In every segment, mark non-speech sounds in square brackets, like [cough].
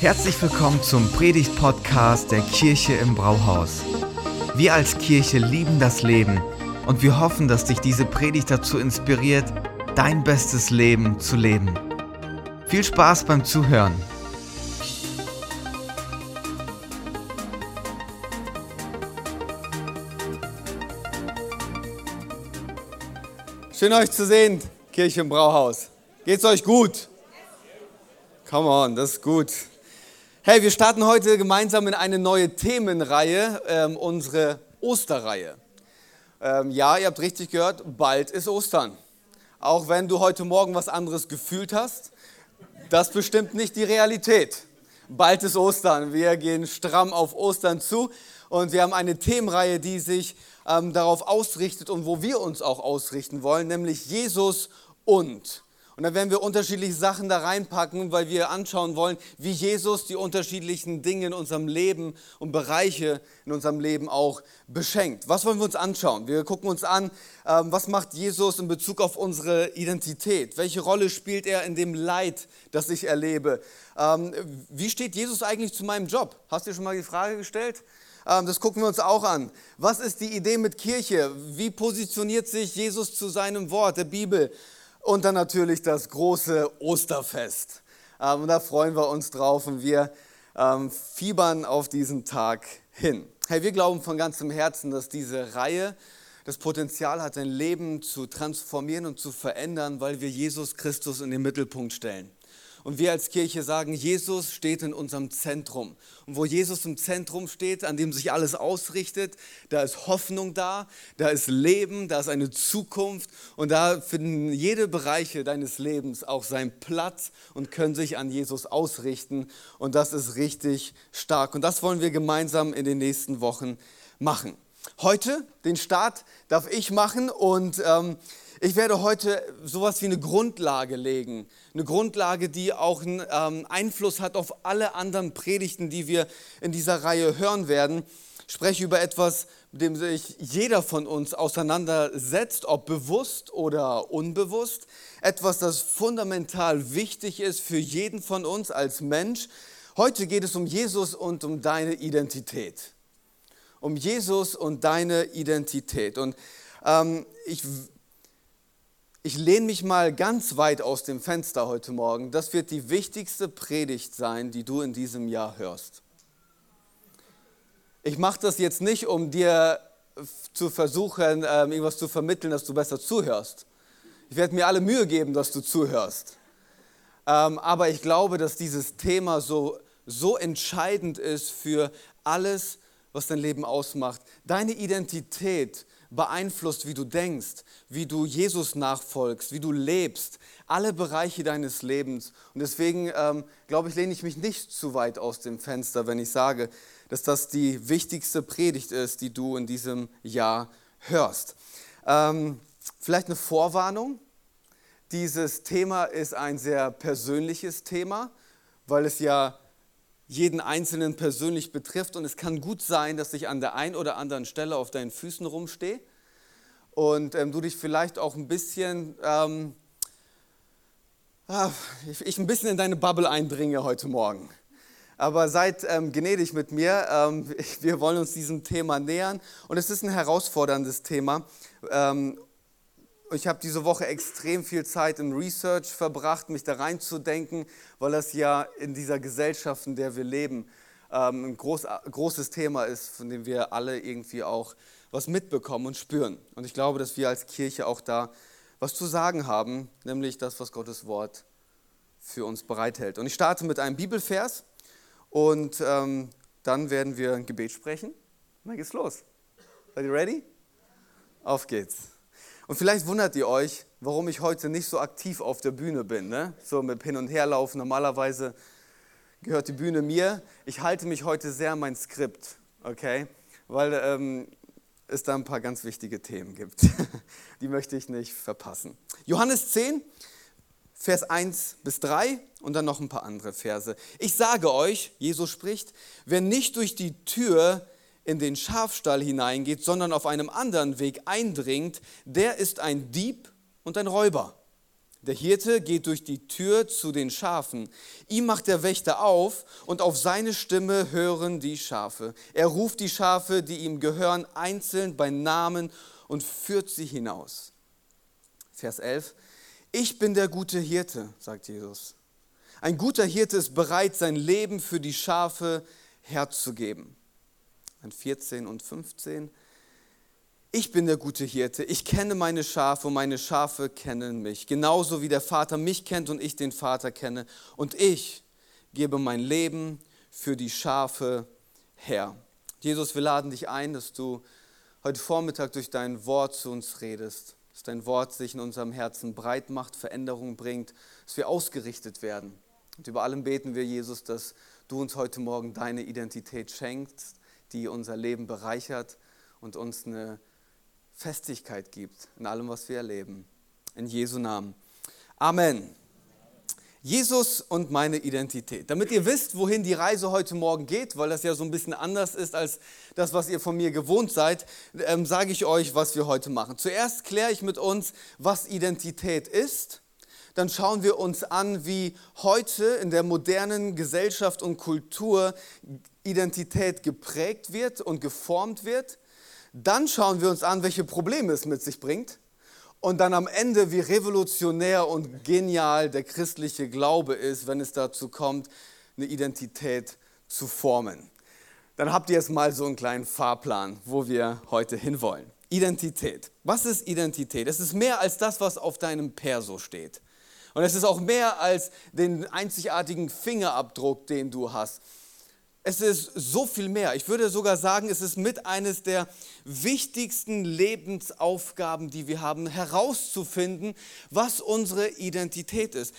Herzlich willkommen zum Predigt-Podcast der Kirche im Brauhaus. Wir als Kirche lieben das Leben und wir hoffen, dass dich diese Predigt dazu inspiriert, dein bestes Leben zu leben. Viel Spaß beim Zuhören. Schön euch zu sehen, Kirche im Brauhaus. Geht's euch gut? Come on, das ist gut. Hey, wir starten heute gemeinsam in eine neue Themenreihe, ähm, unsere Osterreihe. Ähm, ja, ihr habt richtig gehört, bald ist Ostern. Auch wenn du heute Morgen was anderes gefühlt hast, das bestimmt nicht die Realität. Bald ist Ostern. Wir gehen stramm auf Ostern zu und wir haben eine Themenreihe, die sich ähm, darauf ausrichtet und wo wir uns auch ausrichten wollen, nämlich Jesus und. Und dann werden wir unterschiedliche Sachen da reinpacken, weil wir anschauen wollen, wie Jesus die unterschiedlichen Dinge in unserem Leben und Bereiche in unserem Leben auch beschenkt. Was wollen wir uns anschauen? Wir gucken uns an, ähm, was macht Jesus in Bezug auf unsere Identität? Welche Rolle spielt er in dem Leid, das ich erlebe? Ähm, wie steht Jesus eigentlich zu meinem Job? Hast du dir schon mal die Frage gestellt? Ähm, das gucken wir uns auch an. Was ist die Idee mit Kirche? Wie positioniert sich Jesus zu seinem Wort, der Bibel? Und dann natürlich das große Osterfest. Ähm, und da freuen wir uns drauf und wir ähm, fiebern auf diesen Tag hin. Hey, wir glauben von ganzem Herzen, dass diese Reihe das Potenzial hat, dein Leben zu transformieren und zu verändern, weil wir Jesus Christus in den Mittelpunkt stellen. Und wir als Kirche sagen, Jesus steht in unserem Zentrum. Und wo Jesus im Zentrum steht, an dem sich alles ausrichtet, da ist Hoffnung da, da ist Leben, da ist eine Zukunft und da finden jede Bereiche deines Lebens auch seinen Platz und können sich an Jesus ausrichten. Und das ist richtig stark. Und das wollen wir gemeinsam in den nächsten Wochen machen. Heute, den Start, darf ich machen und ähm, ich werde heute sowas wie eine Grundlage legen. Eine Grundlage, die auch einen ähm, Einfluss hat auf alle anderen Predigten, die wir in dieser Reihe hören werden. Ich spreche über etwas, mit dem sich jeder von uns auseinandersetzt, ob bewusst oder unbewusst. Etwas, das fundamental wichtig ist für jeden von uns als Mensch. Heute geht es um Jesus und um deine Identität. Um Jesus und deine Identität. Und ähm, ich ich lehne mich mal ganz weit aus dem Fenster heute Morgen. Das wird die wichtigste Predigt sein, die du in diesem Jahr hörst. Ich mache das jetzt nicht, um dir zu versuchen, ähm, irgendwas zu vermitteln, dass du besser zuhörst. Ich werde mir alle Mühe geben, dass du zuhörst. Ähm, aber ich glaube, dass dieses Thema so, so entscheidend ist für alles, was dein Leben ausmacht. Deine Identität beeinflusst, wie du denkst, wie du Jesus nachfolgst, wie du lebst, alle Bereiche deines Lebens. Und deswegen, ähm, glaube ich, lehne ich mich nicht zu weit aus dem Fenster, wenn ich sage, dass das die wichtigste Predigt ist, die du in diesem Jahr hörst. Ähm, vielleicht eine Vorwarnung. Dieses Thema ist ein sehr persönliches Thema, weil es ja jeden Einzelnen persönlich betrifft. Und es kann gut sein, dass ich an der einen oder anderen Stelle auf deinen Füßen rumstehe und ähm, du dich vielleicht auch ein bisschen, ähm, ich, ich, ein bisschen in deine Bubble eindringe heute Morgen. Aber seid ähm, gnädig mit mir. Ähm, [laughs] wir wollen uns diesem Thema nähern. Und es ist ein herausforderndes Thema. Ich habe diese Woche extrem viel Zeit im Research verbracht, mich da reinzudenken, weil das ja in dieser Gesellschaft, in der wir leben, ähm, ein groß, großes Thema ist, von dem wir alle irgendwie auch was mitbekommen und spüren. Und ich glaube, dass wir als Kirche auch da was zu sagen haben, nämlich das, was Gottes Wort für uns bereithält. Und ich starte mit einem Bibelvers und ähm, dann werden wir ein Gebet sprechen. Und dann geht's los. Seid ihr ready? Auf geht's. Und vielleicht wundert ihr euch, warum ich heute nicht so aktiv auf der Bühne bin. Ne? So mit Hin- und Herlaufen. Normalerweise gehört die Bühne mir. Ich halte mich heute sehr an mein Skript, okay? Weil ähm, es da ein paar ganz wichtige Themen gibt. [laughs] Die möchte ich nicht verpassen. Johannes 10, Vers 1 bis 3 und dann noch ein paar andere Verse. Ich sage euch, Jesus spricht, wer nicht durch die Tür in den Schafstall hineingeht, sondern auf einem anderen Weg eindringt, der ist ein Dieb und ein Räuber. Der Hirte geht durch die Tür zu den Schafen. Ihm macht der Wächter auf und auf seine Stimme hören die Schafe. Er ruft die Schafe, die ihm gehören, einzeln bei Namen und führt sie hinaus. Vers 11. Ich bin der gute Hirte, sagt Jesus. Ein guter Hirte ist bereit, sein Leben für die Schafe herzugeben. An 14 und 15. Ich bin der gute Hirte, ich kenne meine Schafe und meine Schafe kennen mich, genauso wie der Vater mich kennt und ich den Vater kenne. Und ich gebe mein Leben für die Schafe her. Jesus, wir laden dich ein, dass du heute Vormittag durch dein Wort zu uns redest, dass dein Wort sich in unserem Herzen breit macht, Veränderung bringt, dass wir ausgerichtet werden. Und über allem beten wir, Jesus, dass du uns heute Morgen deine Identität schenkst, die unser Leben bereichert und uns eine Festigkeit gibt in allem, was wir erleben. In Jesu Namen. Amen. Jesus und meine Identität. Damit ihr wisst, wohin die Reise heute Morgen geht, weil das ja so ein bisschen anders ist als das, was ihr von mir gewohnt seid, ähm, sage ich euch, was wir heute machen. Zuerst kläre ich mit uns, was Identität ist. Dann schauen wir uns an, wie heute in der modernen Gesellschaft und Kultur Identität geprägt wird und geformt wird. Dann schauen wir uns an, welche Probleme es mit sich bringt. Und dann am Ende, wie revolutionär und genial der christliche Glaube ist, wenn es dazu kommt, eine Identität zu formen. Dann habt ihr jetzt mal so einen kleinen Fahrplan, wo wir heute hinwollen. Identität. Was ist Identität? Es ist mehr als das, was auf deinem Perso steht. Und es ist auch mehr als den einzigartigen Fingerabdruck, den du hast. Es ist so viel mehr. Ich würde sogar sagen, es ist mit eines der wichtigsten Lebensaufgaben, die wir haben, herauszufinden, was unsere Identität ist.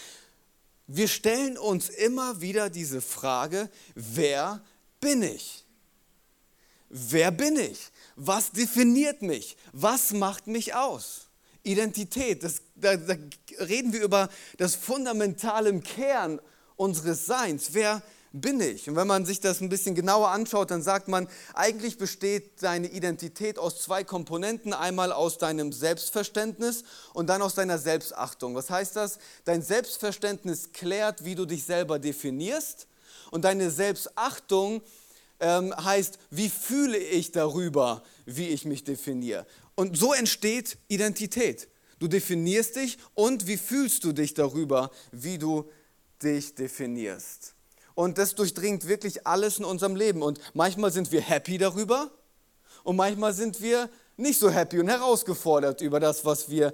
Wir stellen uns immer wieder diese Frage, wer bin ich? Wer bin ich? Was definiert mich? Was macht mich aus? Identität, das, da, da reden wir über das Fundamentale im Kern unseres Seins. Wer bin bin ich. Und wenn man sich das ein bisschen genauer anschaut, dann sagt man, eigentlich besteht deine Identität aus zwei Komponenten. Einmal aus deinem Selbstverständnis und dann aus deiner Selbstachtung. Was heißt das? Dein Selbstverständnis klärt, wie du dich selber definierst. Und deine Selbstachtung ähm, heißt, wie fühle ich darüber, wie ich mich definiere. Und so entsteht Identität. Du definierst dich und wie fühlst du dich darüber, wie du dich definierst. Und das durchdringt wirklich alles in unserem Leben. Und manchmal sind wir happy darüber und manchmal sind wir nicht so happy und herausgefordert über das, was wir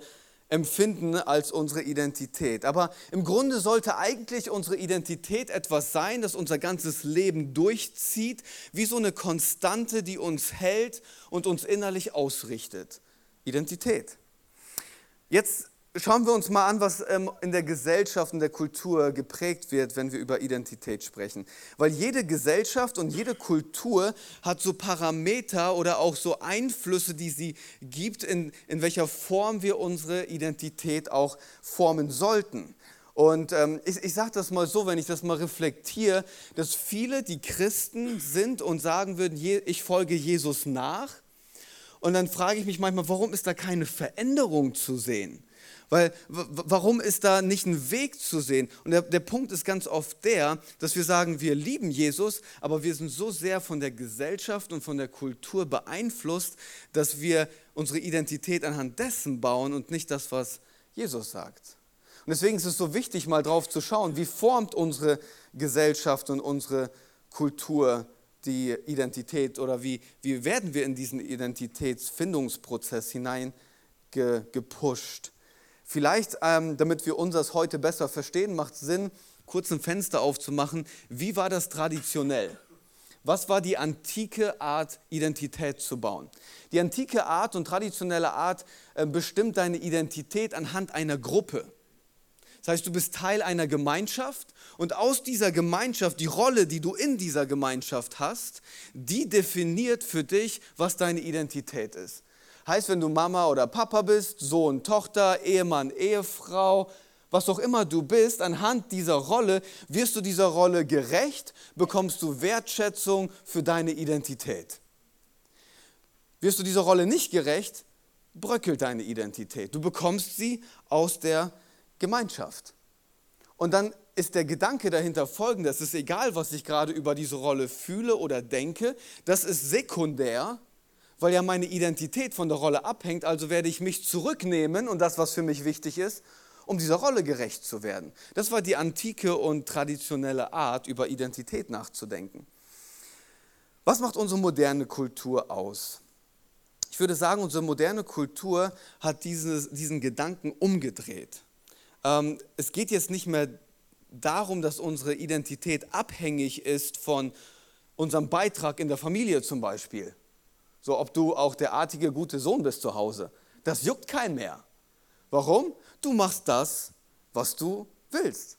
empfinden als unsere Identität. Aber im Grunde sollte eigentlich unsere Identität etwas sein, das unser ganzes Leben durchzieht, wie so eine Konstante, die uns hält und uns innerlich ausrichtet. Identität. Jetzt schauen wir uns mal an, was ähm, in der Gesellschaft und der Kultur geprägt wird, wenn wir über Identität sprechen. Weil jede Gesellschaft und jede Kultur hat so Parameter oder auch so Einflüsse, die sie gibt, in, in welcher Form wir unsere Identität auch formen sollten. Und ähm, ich, ich sage das mal so, wenn ich das mal reflektiere, dass viele, die Christen sind und sagen würden, ich folge Jesus nach. Und dann frage ich mich manchmal, warum ist da keine Veränderung zu sehen? Weil warum ist da nicht ein Weg zu sehen? Und der, der Punkt ist ganz oft der, dass wir sagen, wir lieben Jesus, aber wir sind so sehr von der Gesellschaft und von der Kultur beeinflusst, dass wir unsere Identität anhand dessen bauen und nicht das, was Jesus sagt. Und deswegen ist es so wichtig, mal drauf zu schauen, wie formt unsere Gesellschaft und unsere Kultur die Identität oder wie, wie werden wir in diesen Identitätsfindungsprozess hinein gepusht. Vielleicht, ähm, damit wir unseres heute besser verstehen, macht es Sinn, kurz ein Fenster aufzumachen. Wie war das traditionell? Was war die antike Art, Identität zu bauen? Die antike Art und traditionelle Art äh, bestimmt deine Identität anhand einer Gruppe. Das heißt, du bist Teil einer Gemeinschaft und aus dieser Gemeinschaft, die Rolle, die du in dieser Gemeinschaft hast, die definiert für dich, was deine Identität ist. Heißt, wenn du Mama oder Papa bist, Sohn, Tochter, Ehemann, Ehefrau, was auch immer du bist, anhand dieser Rolle wirst du dieser Rolle gerecht, bekommst du Wertschätzung für deine Identität. Wirst du dieser Rolle nicht gerecht, bröckelt deine Identität. Du bekommst sie aus der Gemeinschaft. Und dann ist der Gedanke dahinter folgender, es ist egal, was ich gerade über diese Rolle fühle oder denke, das ist sekundär, weil ja meine Identität von der Rolle abhängt, also werde ich mich zurücknehmen und das, was für mich wichtig ist, um dieser Rolle gerecht zu werden. Das war die antike und traditionelle Art, über Identität nachzudenken. Was macht unsere moderne Kultur aus? Ich würde sagen, unsere moderne Kultur hat dieses, diesen Gedanken umgedreht. Ähm, es geht jetzt nicht mehr darum, dass unsere Identität abhängig ist von unserem Beitrag in der Familie zum Beispiel. So, ob du auch der artige, gute Sohn bist zu Hause. Das juckt keinen mehr. Warum? Du machst das, was du willst.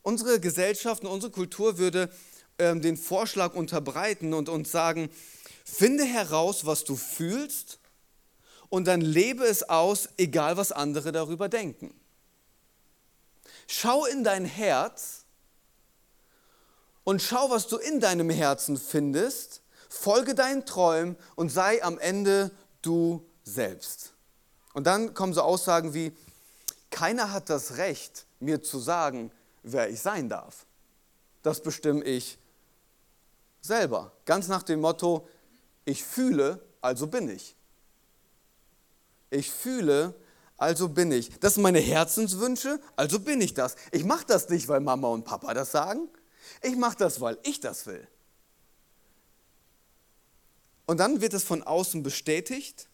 Unsere Gesellschaft und unsere Kultur würde ähm, den Vorschlag unterbreiten und uns sagen, finde heraus, was du fühlst und dann lebe es aus, egal was andere darüber denken. Schau in dein Herz und schau, was du in deinem Herzen findest, folge deinen Träumen und sei am Ende du selbst. Und dann kommen so Aussagen wie, keiner hat das Recht, mir zu sagen, wer ich sein darf. Das bestimme ich selber. Ganz nach dem Motto, ich fühle, also bin ich. Ich fühle, also bin ich. Das sind meine Herzenswünsche, also bin ich das. Ich mache das nicht, weil Mama und Papa das sagen. Ich mache das, weil ich das will. Und dann wird es von außen bestätigt,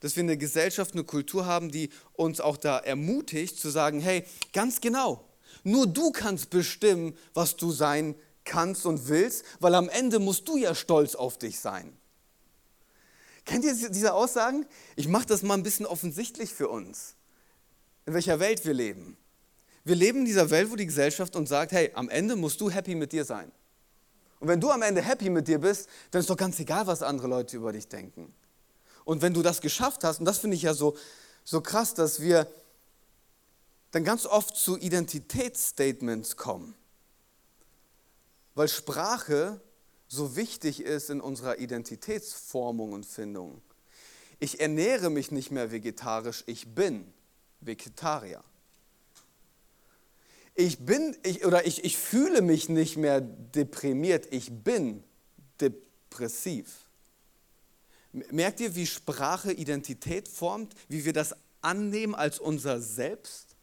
dass wir eine Gesellschaft, eine Kultur haben, die uns auch da ermutigt zu sagen, hey, ganz genau, nur du kannst bestimmen, was du sein kannst und willst, weil am Ende musst du ja stolz auf dich sein. Kennt ihr diese Aussagen? Ich mache das mal ein bisschen offensichtlich für uns, in welcher Welt wir leben. Wir leben in dieser Welt, wo die Gesellschaft uns sagt, hey, am Ende musst du happy mit dir sein. Und wenn du am Ende happy mit dir bist, dann ist doch ganz egal, was andere Leute über dich denken. Und wenn du das geschafft hast, und das finde ich ja so, so krass, dass wir dann ganz oft zu Identitätsstatements kommen. Weil Sprache so wichtig ist in unserer Identitätsformung und Findung. Ich ernähre mich nicht mehr vegetarisch, ich bin Vegetarier. Ich bin, ich, oder ich, ich fühle mich nicht mehr deprimiert, ich bin depressiv. Merkt ihr, wie Sprache Identität formt, wie wir das annehmen als unser Selbst?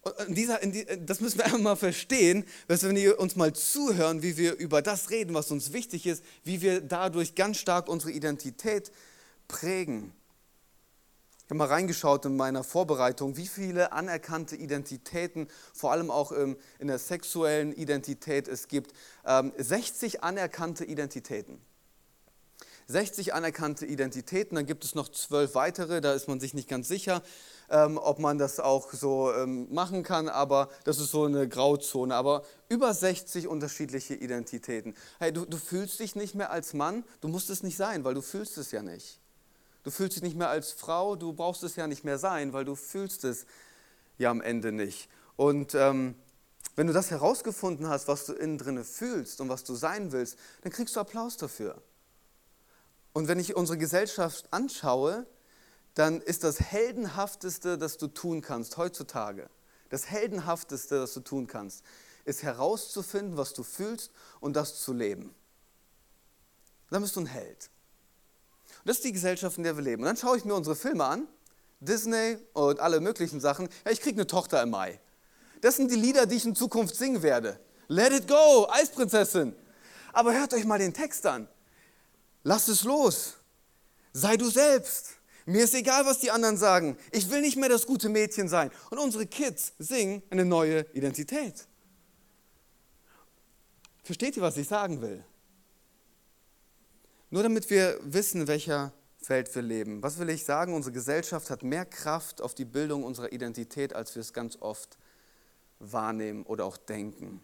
Und dieser, die, das müssen wir [laughs] einfach mal verstehen, dass wenn wir uns mal zuhören, wie wir über das reden, was uns wichtig ist, wie wir dadurch ganz stark unsere Identität prägen. Ich habe mal reingeschaut in meiner Vorbereitung, wie viele anerkannte Identitäten, vor allem auch in der sexuellen Identität es gibt. 60 ähm, anerkannte Identitäten. 60 anerkannte Identitäten, dann gibt es noch zwölf weitere, da ist man sich nicht ganz sicher ähm, ob man das auch so ähm, machen kann, aber das ist so eine Grauzone. Aber über 60 unterschiedliche Identitäten. Hey, du, du fühlst dich nicht mehr als Mann, du musst es nicht sein, weil du fühlst es ja nicht. Du fühlst dich nicht mehr als Frau, du brauchst es ja nicht mehr sein, weil du fühlst es ja am Ende nicht. Und ähm, wenn du das herausgefunden hast, was du innen drinne fühlst und was du sein willst, dann kriegst du Applaus dafür. Und wenn ich unsere Gesellschaft anschaue, dann ist das Heldenhafteste, das du tun kannst heutzutage, das Heldenhafteste, das du tun kannst, ist herauszufinden, was du fühlst und das zu leben. Dann bist du ein Held. Und das ist die Gesellschaft, in der wir leben. Und dann schaue ich mir unsere Filme an, Disney und alle möglichen Sachen. Ja, ich kriege eine Tochter im Mai. Das sind die Lieder, die ich in Zukunft singen werde. Let it go, Eisprinzessin. Aber hört euch mal den Text an. Lass es los. Sei du selbst. Mir ist egal, was die anderen sagen. Ich will nicht mehr das gute Mädchen sein. Und unsere Kids singen eine neue Identität. Versteht ihr, was ich sagen will? Nur damit wir wissen, in welcher Welt wir leben. Was will ich sagen? Unsere Gesellschaft hat mehr Kraft auf die Bildung unserer Identität, als wir es ganz oft wahrnehmen oder auch denken.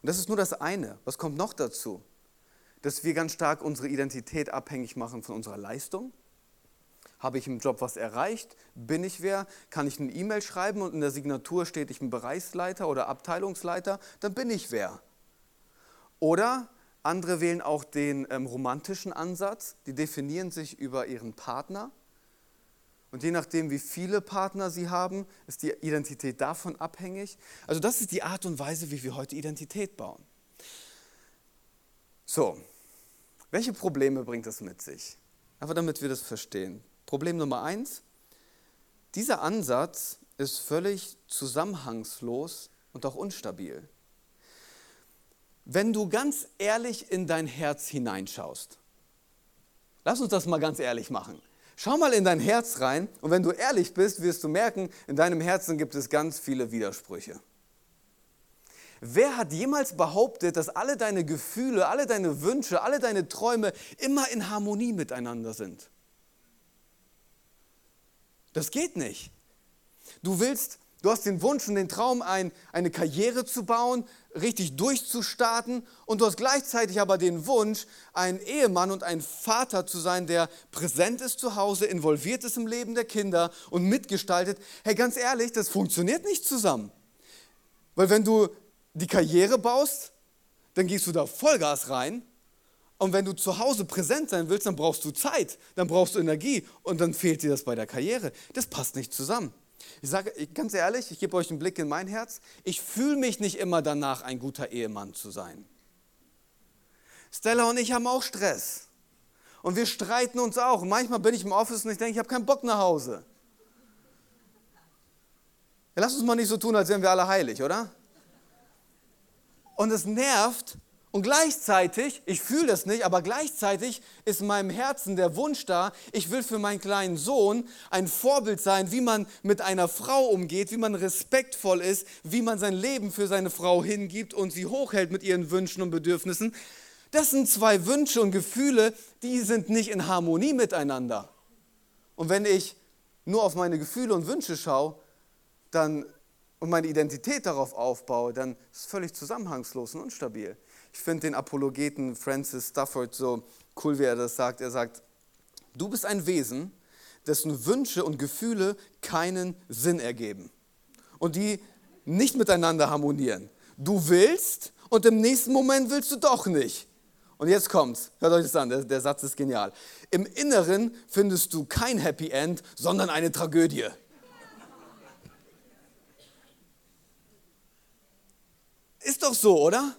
Und das ist nur das eine. Was kommt noch dazu? Dass wir ganz stark unsere Identität abhängig machen von unserer Leistung habe ich im Job was erreicht? Bin ich wer? Kann ich eine E-Mail schreiben und in der Signatur steht, ich bin Bereichsleiter oder Abteilungsleiter? Dann bin ich wer. Oder andere wählen auch den ähm, romantischen Ansatz. Die definieren sich über ihren Partner Und je nachdem, wie viele Partner sie haben, ist die Identität davon abhängig. Also das ist die Art und Weise, wie wir heute Identität bauen. So, welche Probleme bringt das mit sich? Einfach damit wir das verstehen. Problem Nummer eins, dieser Ansatz ist völlig zusammenhangslos und auch unstabil. Wenn du ganz ehrlich in dein Herz hineinschaust, lass uns das mal ganz ehrlich machen. Schau mal in dein Herz rein und wenn du ehrlich bist, wirst du merken, in deinem Herzen gibt es ganz viele Widersprüche. Wer hat jemals behauptet, dass alle deine Gefühle, alle deine Wünsche, alle deine Träume immer in Harmonie miteinander sind? Das geht nicht. Du willst, du hast den Wunsch und den Traum, ein, eine Karriere zu bauen, richtig durchzustarten und du hast gleichzeitig aber den Wunsch, ein Ehemann und ein Vater zu sein, der präsent ist zu Hause, involviert ist im Leben der Kinder und mitgestaltet. Hey, ganz ehrlich, das funktioniert nicht zusammen. Weil wenn du die Karriere baust, dann gehst du da Vollgas rein. Und wenn du zu Hause präsent sein willst, dann brauchst du Zeit, dann brauchst du Energie und dann fehlt dir das bei der Karriere. Das passt nicht zusammen. Ich sage ganz ehrlich, ich gebe euch einen Blick in mein Herz. Ich fühle mich nicht immer danach, ein guter Ehemann zu sein. Stella und ich haben auch Stress. Und wir streiten uns auch. Und manchmal bin ich im Office und ich denke, ich habe keinen Bock nach Hause. Ja, lass uns mal nicht so tun, als wären wir alle heilig, oder? Und es nervt. Und gleichzeitig, ich fühle das nicht, aber gleichzeitig ist in meinem Herzen der Wunsch da, ich will für meinen kleinen Sohn ein Vorbild sein, wie man mit einer Frau umgeht, wie man respektvoll ist, wie man sein Leben für seine Frau hingibt und sie hochhält mit ihren Wünschen und Bedürfnissen. Das sind zwei Wünsche und Gefühle, die sind nicht in Harmonie miteinander. Und wenn ich nur auf meine Gefühle und Wünsche schaue, dann und meine Identität darauf aufbaue, dann ist es völlig zusammenhangslos und unstabil. Ich finde den Apologeten Francis Stafford so cool, wie er das sagt. Er sagt, du bist ein Wesen, dessen Wünsche und Gefühle keinen Sinn ergeben und die nicht miteinander harmonieren. Du willst und im nächsten Moment willst du doch nicht. Und jetzt kommt's, hört euch das an, der, der Satz ist genial. Im Inneren findest du kein Happy End, sondern eine Tragödie. Ist doch so, oder?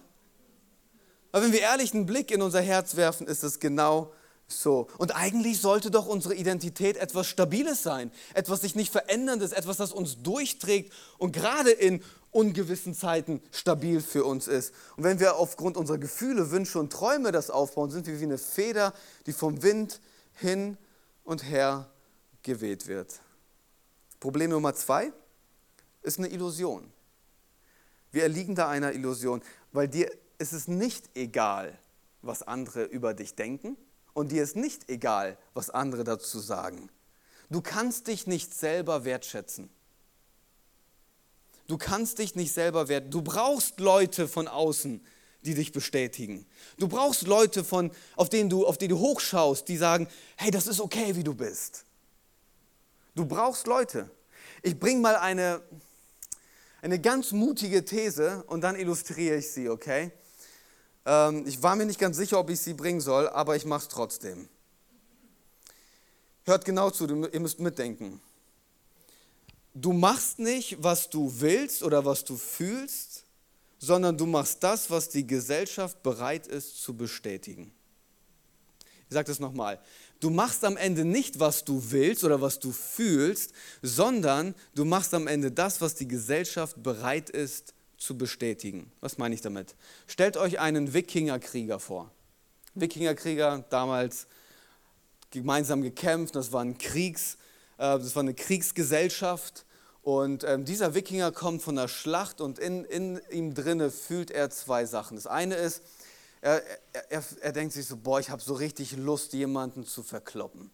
Aber wenn wir ehrlich einen Blick in unser Herz werfen, ist es genau so. Und eigentlich sollte doch unsere Identität etwas Stabiles sein, etwas sich nicht veränderndes, etwas, das uns durchträgt und gerade in ungewissen Zeiten stabil für uns ist. Und wenn wir aufgrund unserer Gefühle, Wünsche und Träume das aufbauen, sind wir wie eine Feder, die vom Wind hin und her geweht wird. Problem Nummer zwei ist eine Illusion. Wir erliegen da einer Illusion, weil dir ist es nicht egal, was andere über dich denken und dir ist nicht egal, was andere dazu sagen. Du kannst dich nicht selber wertschätzen. Du kannst dich nicht selber wertschätzen. Du brauchst Leute von außen, die dich bestätigen. Du brauchst Leute, von, auf, denen du, auf die du hochschaust, die sagen, hey, das ist okay, wie du bist. Du brauchst Leute. Ich bringe mal eine, eine ganz mutige These und dann illustriere ich sie, okay? Ähm, ich war mir nicht ganz sicher, ob ich sie bringen soll, aber ich mache es trotzdem. Hört genau zu, ihr müsst mitdenken. Du machst nicht, was du willst oder was du fühlst, sondern du machst das, was die Gesellschaft bereit ist zu bestätigen. Ich sage das nochmal. Du machst am Ende nicht, was du willst oder was du fühlst, sondern du machst am Ende das, was die Gesellschaft bereit ist zu bestätigen. Was meine ich damit? Stellt euch einen Wikingerkrieger vor. Wikingerkrieger damals gemeinsam gekämpft, das war, ein Kriegs, äh, das war eine Kriegsgesellschaft. Und ähm, dieser Wikinger kommt von der Schlacht und in, in ihm drinne fühlt er zwei Sachen. Das eine ist, er, er, er denkt sich so, boah, ich habe so richtig Lust, jemanden zu verkloppen.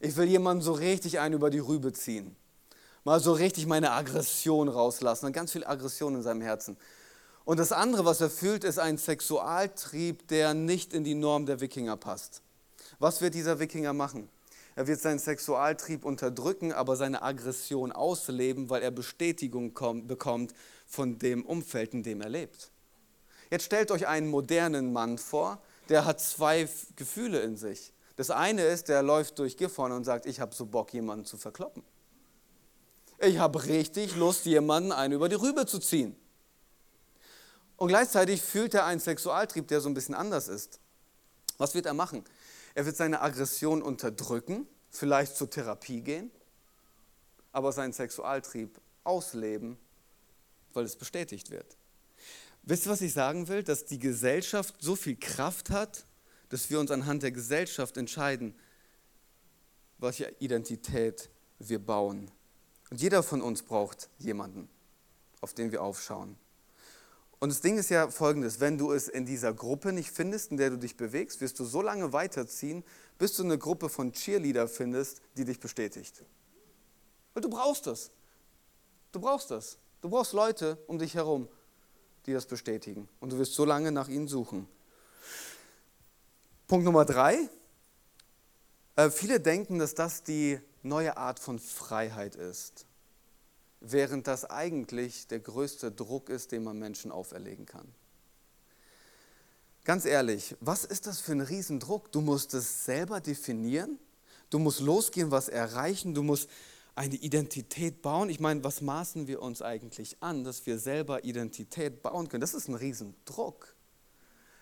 Ich will jemanden so richtig einen über die Rübe ziehen. Mal so richtig meine Aggression rauslassen. Und ganz viel Aggression in seinem Herzen. Und das andere, was er fühlt, ist ein Sexualtrieb, der nicht in die Norm der Wikinger passt. Was wird dieser Wikinger machen? Er wird seinen Sexualtrieb unterdrücken, aber seine Aggression ausleben, weil er Bestätigung bekommt von dem Umfeld, in dem er lebt. Jetzt stellt euch einen modernen Mann vor, der hat zwei Gefühle in sich. Das eine ist, der läuft durch Gifhorn und sagt, ich habe so Bock, jemanden zu verkloppen. Ich habe richtig Lust, jemanden einen über die Rübe zu ziehen. Und gleichzeitig fühlt er einen Sexualtrieb, der so ein bisschen anders ist. Was wird er machen? Er wird seine Aggression unterdrücken, vielleicht zur Therapie gehen, aber seinen Sexualtrieb ausleben, weil es bestätigt wird. Wisst ihr, was ich sagen will? Dass die Gesellschaft so viel Kraft hat, dass wir uns anhand der Gesellschaft entscheiden, welche Identität wir bauen. Und jeder von uns braucht jemanden, auf den wir aufschauen. Und das Ding ist ja folgendes, wenn du es in dieser Gruppe nicht findest, in der du dich bewegst, wirst du so lange weiterziehen, bis du eine Gruppe von Cheerleader findest, die dich bestätigt. Weil du brauchst das. Du brauchst das. Du brauchst Leute um dich herum, die das bestätigen. Und du wirst so lange nach ihnen suchen. Punkt Nummer drei. Äh, viele denken, dass das die neue Art von Freiheit ist, während das eigentlich der größte Druck ist, den man Menschen auferlegen kann. Ganz ehrlich, was ist das für ein Riesendruck? Du musst es selber definieren, du musst losgehen, was erreichen, du musst eine Identität bauen. Ich meine, was maßen wir uns eigentlich an, dass wir selber Identität bauen können? Das ist ein Riesendruck.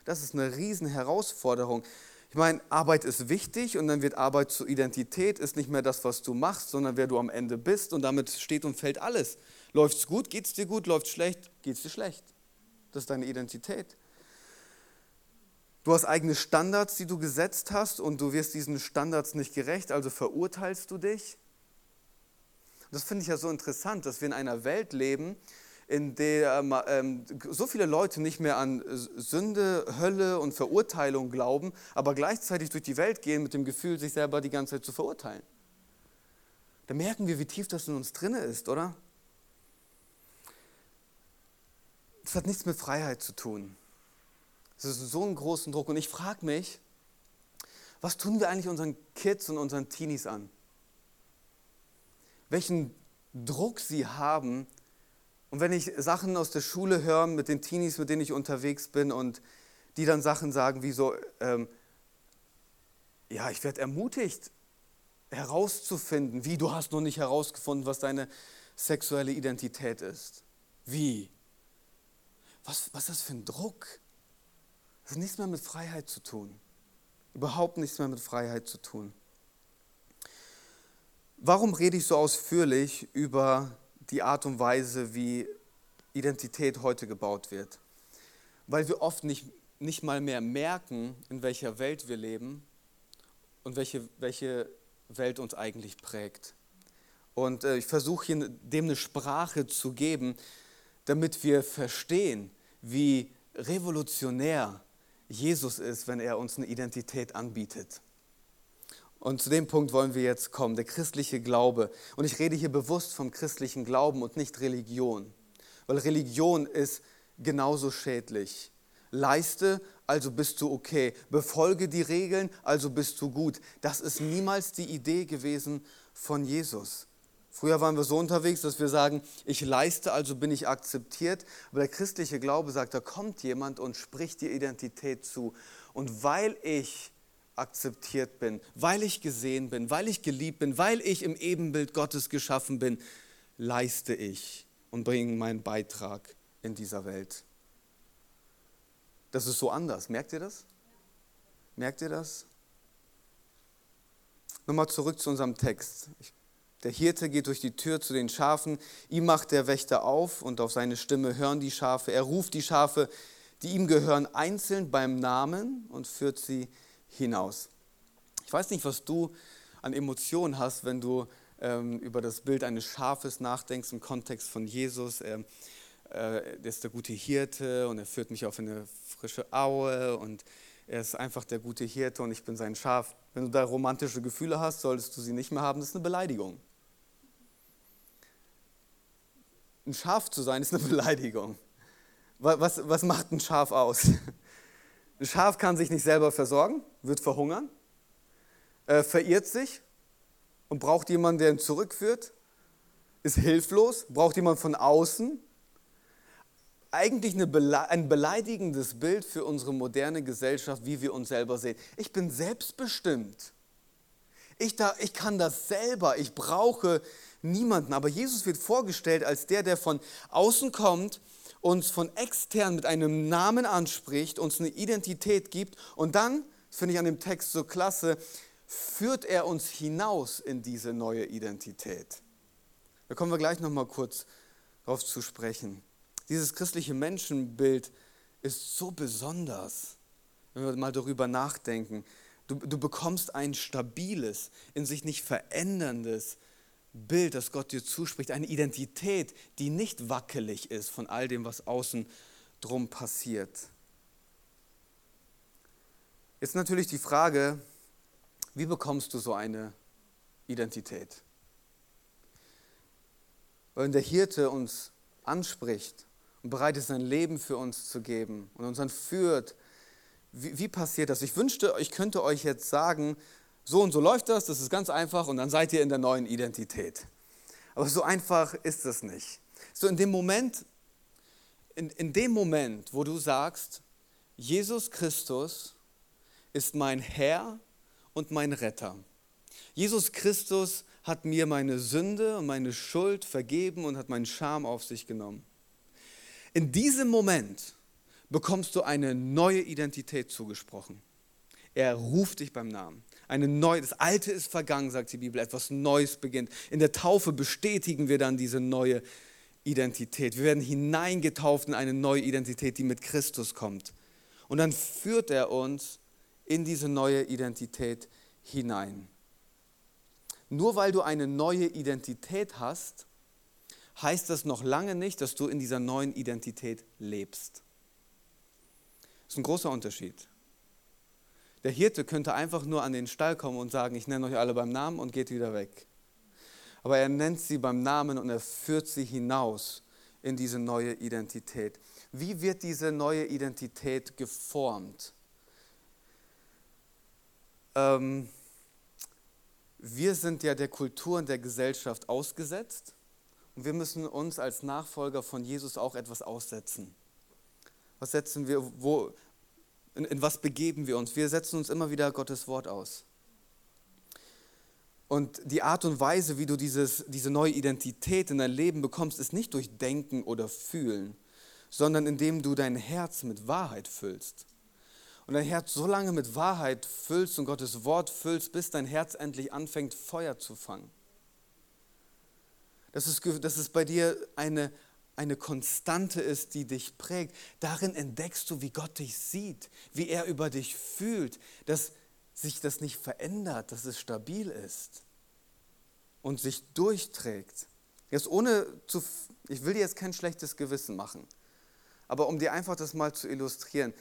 Das ist eine Riesenherausforderung. Ich meine, Arbeit ist wichtig und dann wird Arbeit zur Identität, ist nicht mehr das, was du machst, sondern wer du am Ende bist und damit steht und fällt alles. Läuft es gut, geht es dir gut, läuft es schlecht, geht es dir schlecht. Das ist deine Identität. Du hast eigene Standards, die du gesetzt hast und du wirst diesen Standards nicht gerecht, also verurteilst du dich. Das finde ich ja so interessant, dass wir in einer Welt leben, in der ähm, so viele Leute nicht mehr an Sünde, Hölle und Verurteilung glauben, aber gleichzeitig durch die Welt gehen mit dem Gefühl, sich selber die ganze Zeit zu verurteilen. Da merken wir, wie tief das in uns drinne ist, oder? Das hat nichts mit Freiheit zu tun. Das ist so ein großen Druck. Und ich frage mich, was tun wir eigentlich unseren Kids und unseren Teenies an? welchen Druck sie haben. Und wenn ich Sachen aus der Schule höre mit den Teenies, mit denen ich unterwegs bin und die dann Sachen sagen wie so, ähm, ja, ich werde ermutigt herauszufinden, wie du hast noch nicht herausgefunden, was deine sexuelle Identität ist. Wie? Was, was ist das für ein Druck? Das hat nichts mehr mit Freiheit zu tun. Überhaupt nichts mehr mit Freiheit zu tun. Warum rede ich so ausführlich über die Art und Weise, wie Identität heute gebaut wird? Weil wir oft nicht, nicht mal mehr merken, in welcher Welt wir leben und welche, welche Welt uns eigentlich prägt. Und äh, ich versuche dem eine Sprache zu geben, damit wir verstehen, wie revolutionär Jesus ist, wenn er uns eine Identität anbietet. Und zu dem Punkt wollen wir jetzt kommen, der christliche Glaube. Und ich rede hier bewusst vom christlichen Glauben und nicht Religion, weil Religion ist genauso schädlich. Leiste, also bist du okay. Befolge die Regeln, also bist du gut. Das ist niemals die Idee gewesen von Jesus. Früher waren wir so unterwegs, dass wir sagen, ich leiste, also bin ich akzeptiert. Aber der christliche Glaube sagt, da kommt jemand und spricht dir Identität zu. Und weil ich akzeptiert bin, weil ich gesehen bin, weil ich geliebt bin, weil ich im Ebenbild Gottes geschaffen bin, leiste ich und bringe meinen Beitrag in dieser Welt. Das ist so anders. Merkt ihr das? Merkt ihr das? Nochmal zurück zu unserem Text. Der Hirte geht durch die Tür zu den Schafen, ihm macht der Wächter auf und auf seine Stimme hören die Schafe. Er ruft die Schafe, die ihm gehören, einzeln beim Namen und führt sie hinaus. Ich weiß nicht, was du an Emotionen hast, wenn du ähm, über das Bild eines Schafes nachdenkst im Kontext von Jesus. Er, äh, der ist der gute Hirte und er führt mich auf eine frische Aue und er ist einfach der gute Hirte und ich bin sein Schaf. Wenn du da romantische Gefühle hast, solltest du sie nicht mehr haben. Das ist eine Beleidigung. Ein Schaf zu sein ist eine [laughs] Beleidigung. Was, was macht ein Schaf aus? Ein Schaf kann sich nicht selber versorgen, wird verhungern, äh, verirrt sich und braucht jemanden, der ihn zurückführt, ist hilflos, braucht jemanden von außen. eigentlich eine ein beleidigendes Bild für unsere moderne Gesellschaft, wie wir uns selber sehen. Ich bin selbstbestimmt. Ich, da, ich kann das selber. Ich brauche niemanden. Aber Jesus wird vorgestellt als der, der von außen kommt, uns von extern mit einem Namen anspricht, uns eine Identität gibt und dann, das finde ich an dem Text so klasse, führt er uns hinaus in diese neue Identität. Da kommen wir gleich nochmal kurz drauf zu sprechen. Dieses christliche Menschenbild ist so besonders, wenn wir mal darüber nachdenken. Du, du bekommst ein stabiles, in sich nicht veränderndes Bild, das Gott dir zuspricht, eine Identität, die nicht wackelig ist von all dem, was außen drum passiert. Jetzt natürlich die Frage, wie bekommst du so eine Identität? Wenn der Hirte uns anspricht und bereit ist, sein Leben für uns zu geben und uns dann führt, wie, wie passiert das? Ich wünschte, ich könnte euch jetzt sagen, so und so läuft das, das ist ganz einfach und dann seid ihr in der neuen Identität. Aber so einfach ist es nicht. So in dem Moment, in, in dem Moment, wo du sagst, Jesus Christus ist mein Herr und mein Retter. Jesus Christus hat mir meine Sünde und meine Schuld vergeben und hat meinen Scham auf sich genommen. In diesem Moment bekommst du eine neue Identität zugesprochen. Er ruft dich beim Namen. Eine neue, das Alte ist vergangen, sagt die Bibel, etwas Neues beginnt. In der Taufe bestätigen wir dann diese neue Identität. Wir werden hineingetauft in eine neue Identität, die mit Christus kommt. Und dann führt er uns in diese neue Identität hinein. Nur weil du eine neue Identität hast, heißt das noch lange nicht, dass du in dieser neuen Identität lebst. Das ist ein großer Unterschied. Der Hirte könnte einfach nur an den Stall kommen und sagen, ich nenne euch alle beim Namen und geht wieder weg. Aber er nennt sie beim Namen und er führt sie hinaus in diese neue Identität. Wie wird diese neue Identität geformt? Ähm, wir sind ja der Kultur und der Gesellschaft ausgesetzt und wir müssen uns als Nachfolger von Jesus auch etwas aussetzen. Was setzen wir, wo, in, in was begeben wir uns? Wir setzen uns immer wieder Gottes Wort aus. Und die Art und Weise, wie du dieses, diese neue Identität in dein Leben bekommst, ist nicht durch Denken oder Fühlen, sondern indem du dein Herz mit Wahrheit füllst. Und dein Herz so lange mit Wahrheit füllst und Gottes Wort füllst, bis dein Herz endlich anfängt, Feuer zu fangen. Dass es, dass es bei dir eine, eine Konstante ist, die dich prägt. Darin entdeckst du, wie Gott dich sieht, wie er über dich fühlt, dass sich das nicht verändert, dass es stabil ist und sich durchträgt. Jetzt ohne zu, ich will dir jetzt kein schlechtes Gewissen machen, aber um dir einfach das mal zu illustrieren,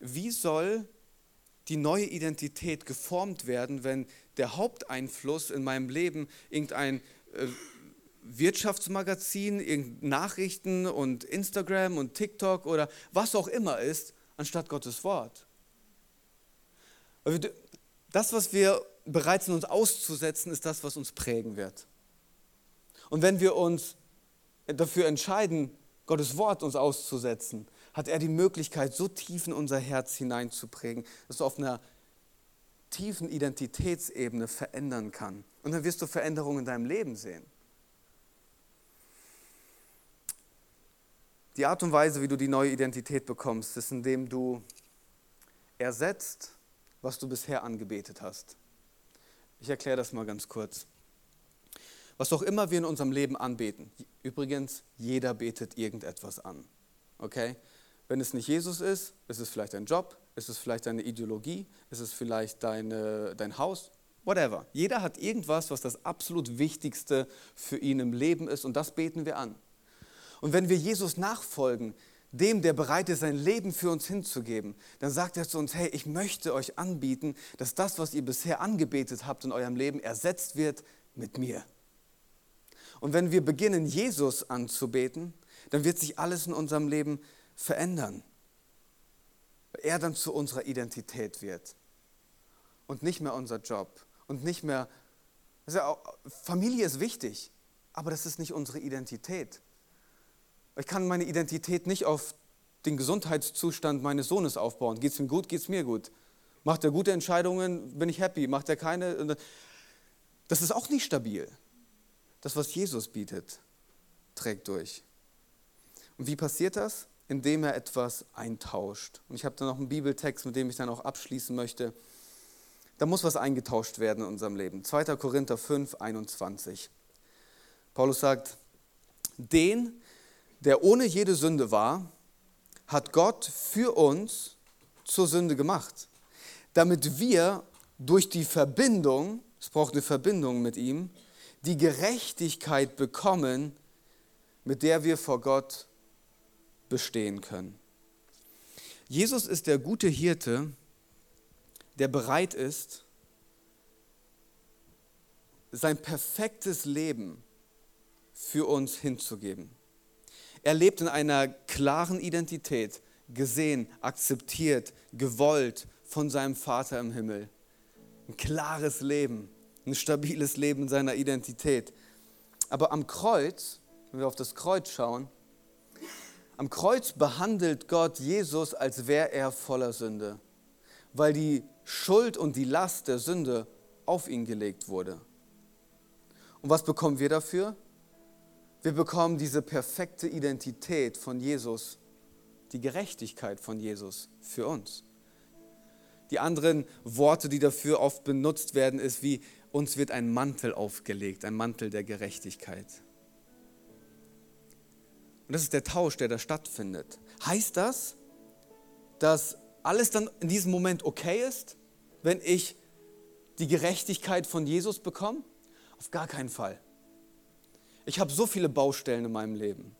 wie soll die neue Identität geformt werden, wenn der Haupteinfluss in meinem Leben irgendein äh, Wirtschaftsmagazin, Nachrichten und Instagram und TikTok oder was auch immer ist, anstatt Gottes Wort. Das, was wir bereit sind, uns auszusetzen, ist das, was uns prägen wird. Und wenn wir uns dafür entscheiden, Gottes Wort uns auszusetzen, hat er die Möglichkeit, so tief in unser Herz hineinzuprägen, dass du auf einer tiefen Identitätsebene verändern kann. Und dann wirst du Veränderungen in deinem Leben sehen. Die Art und Weise, wie du die neue Identität bekommst, ist, indem du ersetzt, was du bisher angebetet hast. Ich erkläre das mal ganz kurz. Was auch immer wir in unserem Leben anbeten, übrigens, jeder betet irgendetwas an. Okay? Wenn es nicht Jesus ist, ist es vielleicht dein Job, ist es vielleicht deine Ideologie, ist es vielleicht deine, dein Haus, whatever. Jeder hat irgendwas, was das absolut Wichtigste für ihn im Leben ist und das beten wir an. Und wenn wir Jesus nachfolgen, dem, der bereit ist, sein Leben für uns hinzugeben, dann sagt er zu uns, hey, ich möchte euch anbieten, dass das, was ihr bisher angebetet habt in eurem Leben, ersetzt wird mit mir. Und wenn wir beginnen, Jesus anzubeten, dann wird sich alles in unserem Leben verändern. Weil er dann zu unserer Identität wird. Und nicht mehr unser Job. Und nicht mehr, also Familie ist wichtig, aber das ist nicht unsere Identität. Ich kann meine Identität nicht auf den Gesundheitszustand meines Sohnes aufbauen. Geht es ihm gut, geht es mir gut. Macht er gute Entscheidungen, bin ich happy. Macht er keine, das ist auch nicht stabil. Das, was Jesus bietet, trägt durch. Und wie passiert das? Indem er etwas eintauscht. Und ich habe da noch einen Bibeltext, mit dem ich dann auch abschließen möchte. Da muss was eingetauscht werden in unserem Leben. 2. Korinther 5, 21. Paulus sagt, den, der ohne jede Sünde war, hat Gott für uns zur Sünde gemacht, damit wir durch die Verbindung, es braucht eine Verbindung mit ihm, die Gerechtigkeit bekommen, mit der wir vor Gott bestehen können. Jesus ist der gute Hirte, der bereit ist, sein perfektes Leben für uns hinzugeben. Er lebt in einer klaren Identität, gesehen, akzeptiert, gewollt von seinem Vater im Himmel. Ein klares Leben, ein stabiles Leben in seiner Identität. Aber am Kreuz, wenn wir auf das Kreuz schauen, am Kreuz behandelt Gott Jesus, als wäre er voller Sünde, weil die Schuld und die Last der Sünde auf ihn gelegt wurde. Und was bekommen wir dafür? Wir bekommen diese perfekte Identität von Jesus, die Gerechtigkeit von Jesus für uns. Die anderen Worte, die dafür oft benutzt werden, ist wie uns wird ein Mantel aufgelegt, ein Mantel der Gerechtigkeit. Und das ist der Tausch, der da stattfindet. Heißt das, dass alles dann in diesem Moment okay ist, wenn ich die Gerechtigkeit von Jesus bekomme? Auf gar keinen Fall. Ich habe so viele Baustellen in meinem Leben.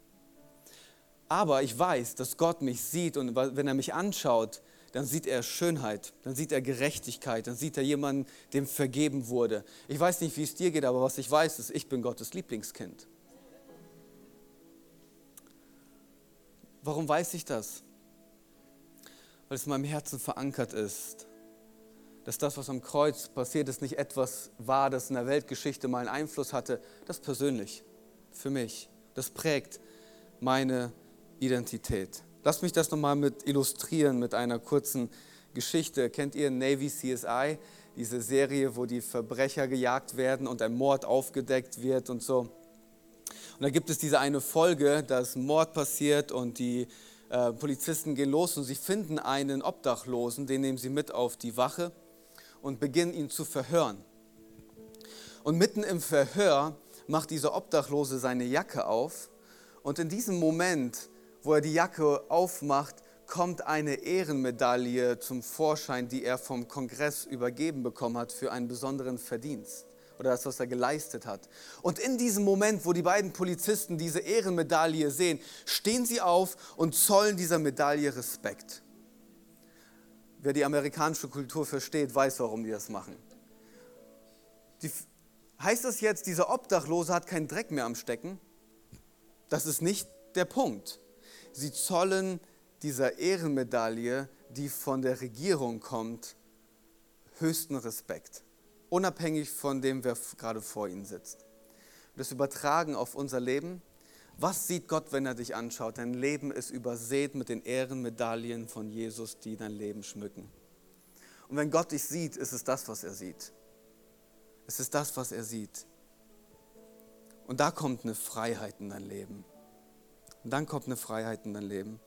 Aber ich weiß, dass Gott mich sieht und wenn er mich anschaut, dann sieht er Schönheit, dann sieht er Gerechtigkeit, dann sieht er jemanden, dem vergeben wurde. Ich weiß nicht, wie es dir geht, aber was ich weiß, ist, ich bin Gottes Lieblingskind. Warum weiß ich das? Weil es in meinem Herzen verankert ist, dass das, was am Kreuz passiert ist, nicht etwas war, das in der Weltgeschichte mal einen Einfluss hatte. Das persönlich für mich. Das prägt meine Identität. Lass mich das nochmal mit illustrieren mit einer kurzen Geschichte. Kennt ihr Navy CSI? Diese Serie, wo die Verbrecher gejagt werden und ein Mord aufgedeckt wird und so. Und da gibt es diese eine Folge, dass Mord passiert und die äh, Polizisten gehen los und sie finden einen Obdachlosen, den nehmen sie mit auf die Wache und beginnen ihn zu verhören. Und mitten im Verhör macht dieser Obdachlose seine Jacke auf und in diesem Moment, wo er die Jacke aufmacht, kommt eine Ehrenmedaille zum Vorschein, die er vom Kongress übergeben bekommen hat für einen besonderen Verdienst oder das, was er geleistet hat. Und in diesem Moment, wo die beiden Polizisten diese Ehrenmedaille sehen, stehen sie auf und zollen dieser Medaille Respekt. Wer die amerikanische Kultur versteht, weiß, warum die das machen. Die Heißt das jetzt, dieser Obdachlose hat keinen Dreck mehr am Stecken? Das ist nicht der Punkt. Sie zollen dieser Ehrenmedaille, die von der Regierung kommt, höchsten Respekt, unabhängig von dem, wer gerade vor ihnen sitzt. Das Übertragen auf unser Leben. Was sieht Gott, wenn er dich anschaut? Dein Leben ist übersät mit den Ehrenmedaillen von Jesus, die dein Leben schmücken. Und wenn Gott dich sieht, ist es das, was er sieht. Es ist das, was er sieht. Und da kommt eine Freiheit in dein Leben. Und dann kommt eine Freiheit in dein Leben.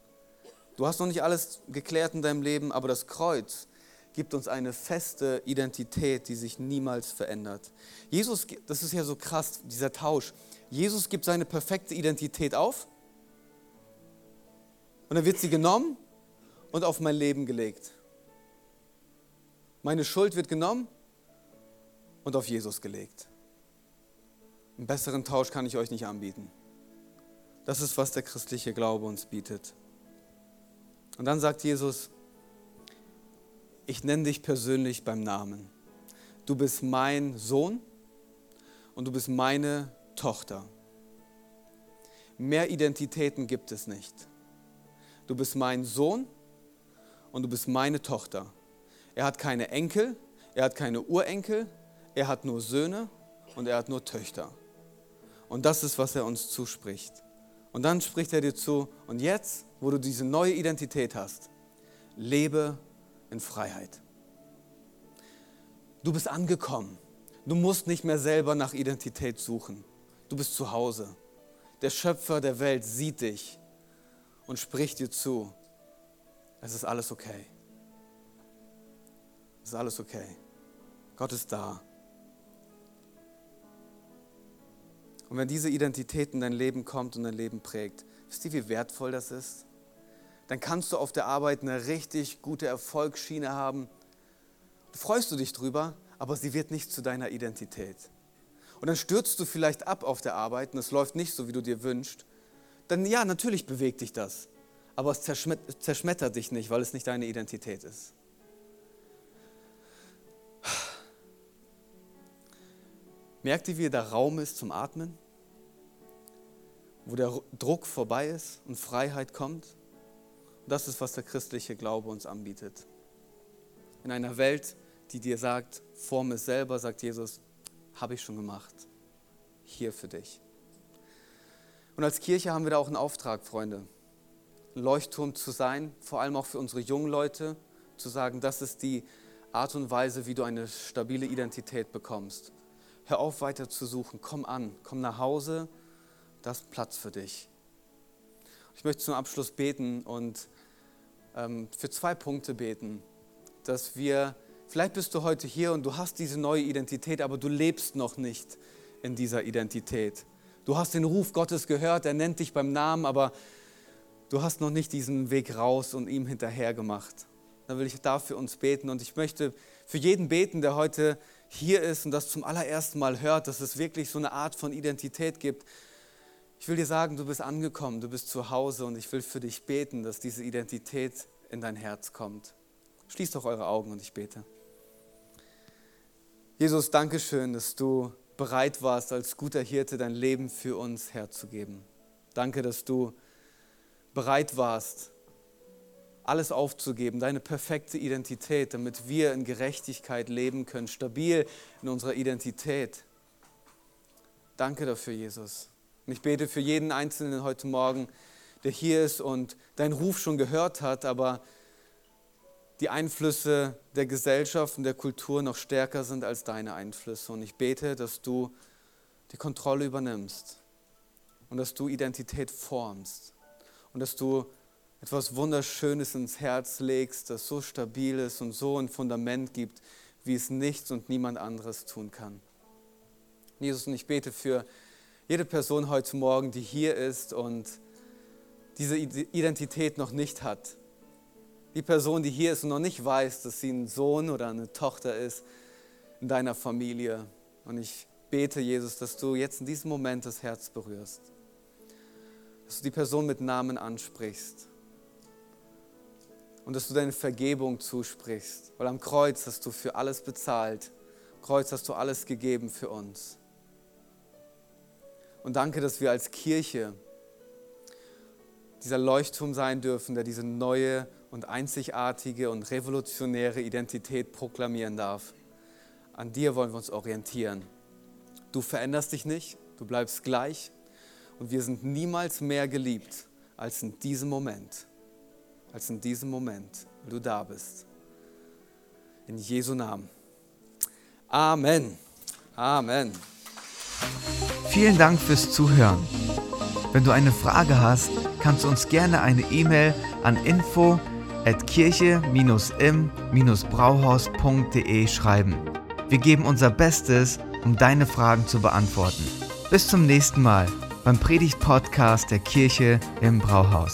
Du hast noch nicht alles geklärt in deinem Leben, aber das Kreuz gibt uns eine feste Identität, die sich niemals verändert. Jesus, das ist ja so krass, dieser Tausch. Jesus gibt seine perfekte Identität auf und dann wird sie genommen und auf mein Leben gelegt. Meine Schuld wird genommen und auf Jesus gelegt. Einen besseren Tausch kann ich euch nicht anbieten. Das ist, was der christliche Glaube uns bietet. Und dann sagt Jesus, ich nenne dich persönlich beim Namen. Du bist mein Sohn und du bist meine Tochter. Mehr Identitäten gibt es nicht. Du bist mein Sohn und du bist meine Tochter. Er hat keine Enkel, er hat keine Urenkel, er hat nur Söhne und er hat nur Töchter. Und das ist, was er uns zuspricht. Und dann spricht er dir zu, und jetzt, wo du diese neue Identität hast, lebe in Freiheit. Du bist angekommen. Du musst nicht mehr selber nach Identität suchen. Du bist zu Hause. Der Schöpfer der Welt sieht dich und spricht dir zu. Es ist alles okay. Es ist alles okay. Gott ist da. Und wenn diese Identität in dein Leben kommt und dein Leben prägt, wisst ihr, wie wertvoll das ist? Dann kannst du auf der Arbeit eine richtig gute Erfolgsschiene haben. Du freust du dich drüber, aber sie wird nicht zu deiner Identität. Und dann stürzt du vielleicht ab auf der Arbeit und es läuft nicht so, wie du dir wünschst. Dann ja, natürlich bewegt dich das, aber es zerschmettert dich nicht, weil es nicht deine Identität ist. Merkt ihr, wie der Raum ist zum Atmen? Wo der Druck vorbei ist und Freiheit kommt? Das ist, was der christliche Glaube uns anbietet. In einer Welt, die dir sagt, form es selber, sagt Jesus, habe ich schon gemacht. Hier für dich. Und als Kirche haben wir da auch einen Auftrag, Freunde. Ein Leuchtturm zu sein, vor allem auch für unsere jungen Leute, zu sagen, das ist die Art und Weise, wie du eine stabile Identität bekommst. Hör auf weiter zu suchen. Komm an, komm nach Hause. Das ist Platz für dich. Ich möchte zum Abschluss beten und ähm, für zwei Punkte beten, dass wir, vielleicht bist du heute hier und du hast diese neue Identität, aber du lebst noch nicht in dieser Identität. Du hast den Ruf Gottes gehört, er nennt dich beim Namen, aber du hast noch nicht diesen Weg raus und ihm hinterher gemacht. Dann will ich dafür uns beten und ich möchte für jeden beten, der heute hier ist und das zum allerersten Mal hört, dass es wirklich so eine Art von Identität gibt. Ich will dir sagen, du bist angekommen, du bist zu Hause und ich will für dich beten, dass diese Identität in dein Herz kommt. Schließt doch eure Augen und ich bete. Jesus, danke schön, dass du bereit warst, als guter Hirte dein Leben für uns herzugeben. Danke, dass du bereit warst, alles aufzugeben, deine perfekte Identität, damit wir in Gerechtigkeit leben können, stabil in unserer Identität. Danke dafür, Jesus. Und ich bete für jeden Einzelnen heute Morgen, der hier ist und deinen Ruf schon gehört hat, aber die Einflüsse der Gesellschaft und der Kultur noch stärker sind als deine Einflüsse. Und ich bete, dass du die Kontrolle übernimmst und dass du Identität formst und dass du etwas Wunderschönes ins Herz legst, das so stabil ist und so ein Fundament gibt, wie es nichts und niemand anderes tun kann. Jesus, und ich bete für jede Person heute Morgen, die hier ist und diese Identität noch nicht hat. Die Person, die hier ist und noch nicht weiß, dass sie ein Sohn oder eine Tochter ist in deiner Familie. Und ich bete, Jesus, dass du jetzt in diesem Moment das Herz berührst. Dass du die Person mit Namen ansprichst und dass du deine Vergebung zusprichst, weil am Kreuz hast du für alles bezahlt. Am Kreuz hast du alles gegeben für uns. Und danke, dass wir als Kirche dieser Leuchtturm sein dürfen, der diese neue und einzigartige und revolutionäre Identität proklamieren darf. An dir wollen wir uns orientieren. Du veränderst dich nicht, du bleibst gleich und wir sind niemals mehr geliebt als in diesem Moment als in diesem Moment, weil du da bist. In Jesu Namen. Amen. Amen. Vielen Dank fürs Zuhören. Wenn du eine Frage hast, kannst du uns gerne eine E-Mail an info at kirche-im-brauhaus.de schreiben. Wir geben unser Bestes, um deine Fragen zu beantworten. Bis zum nächsten Mal beim Predigt-Podcast der Kirche im Brauhaus.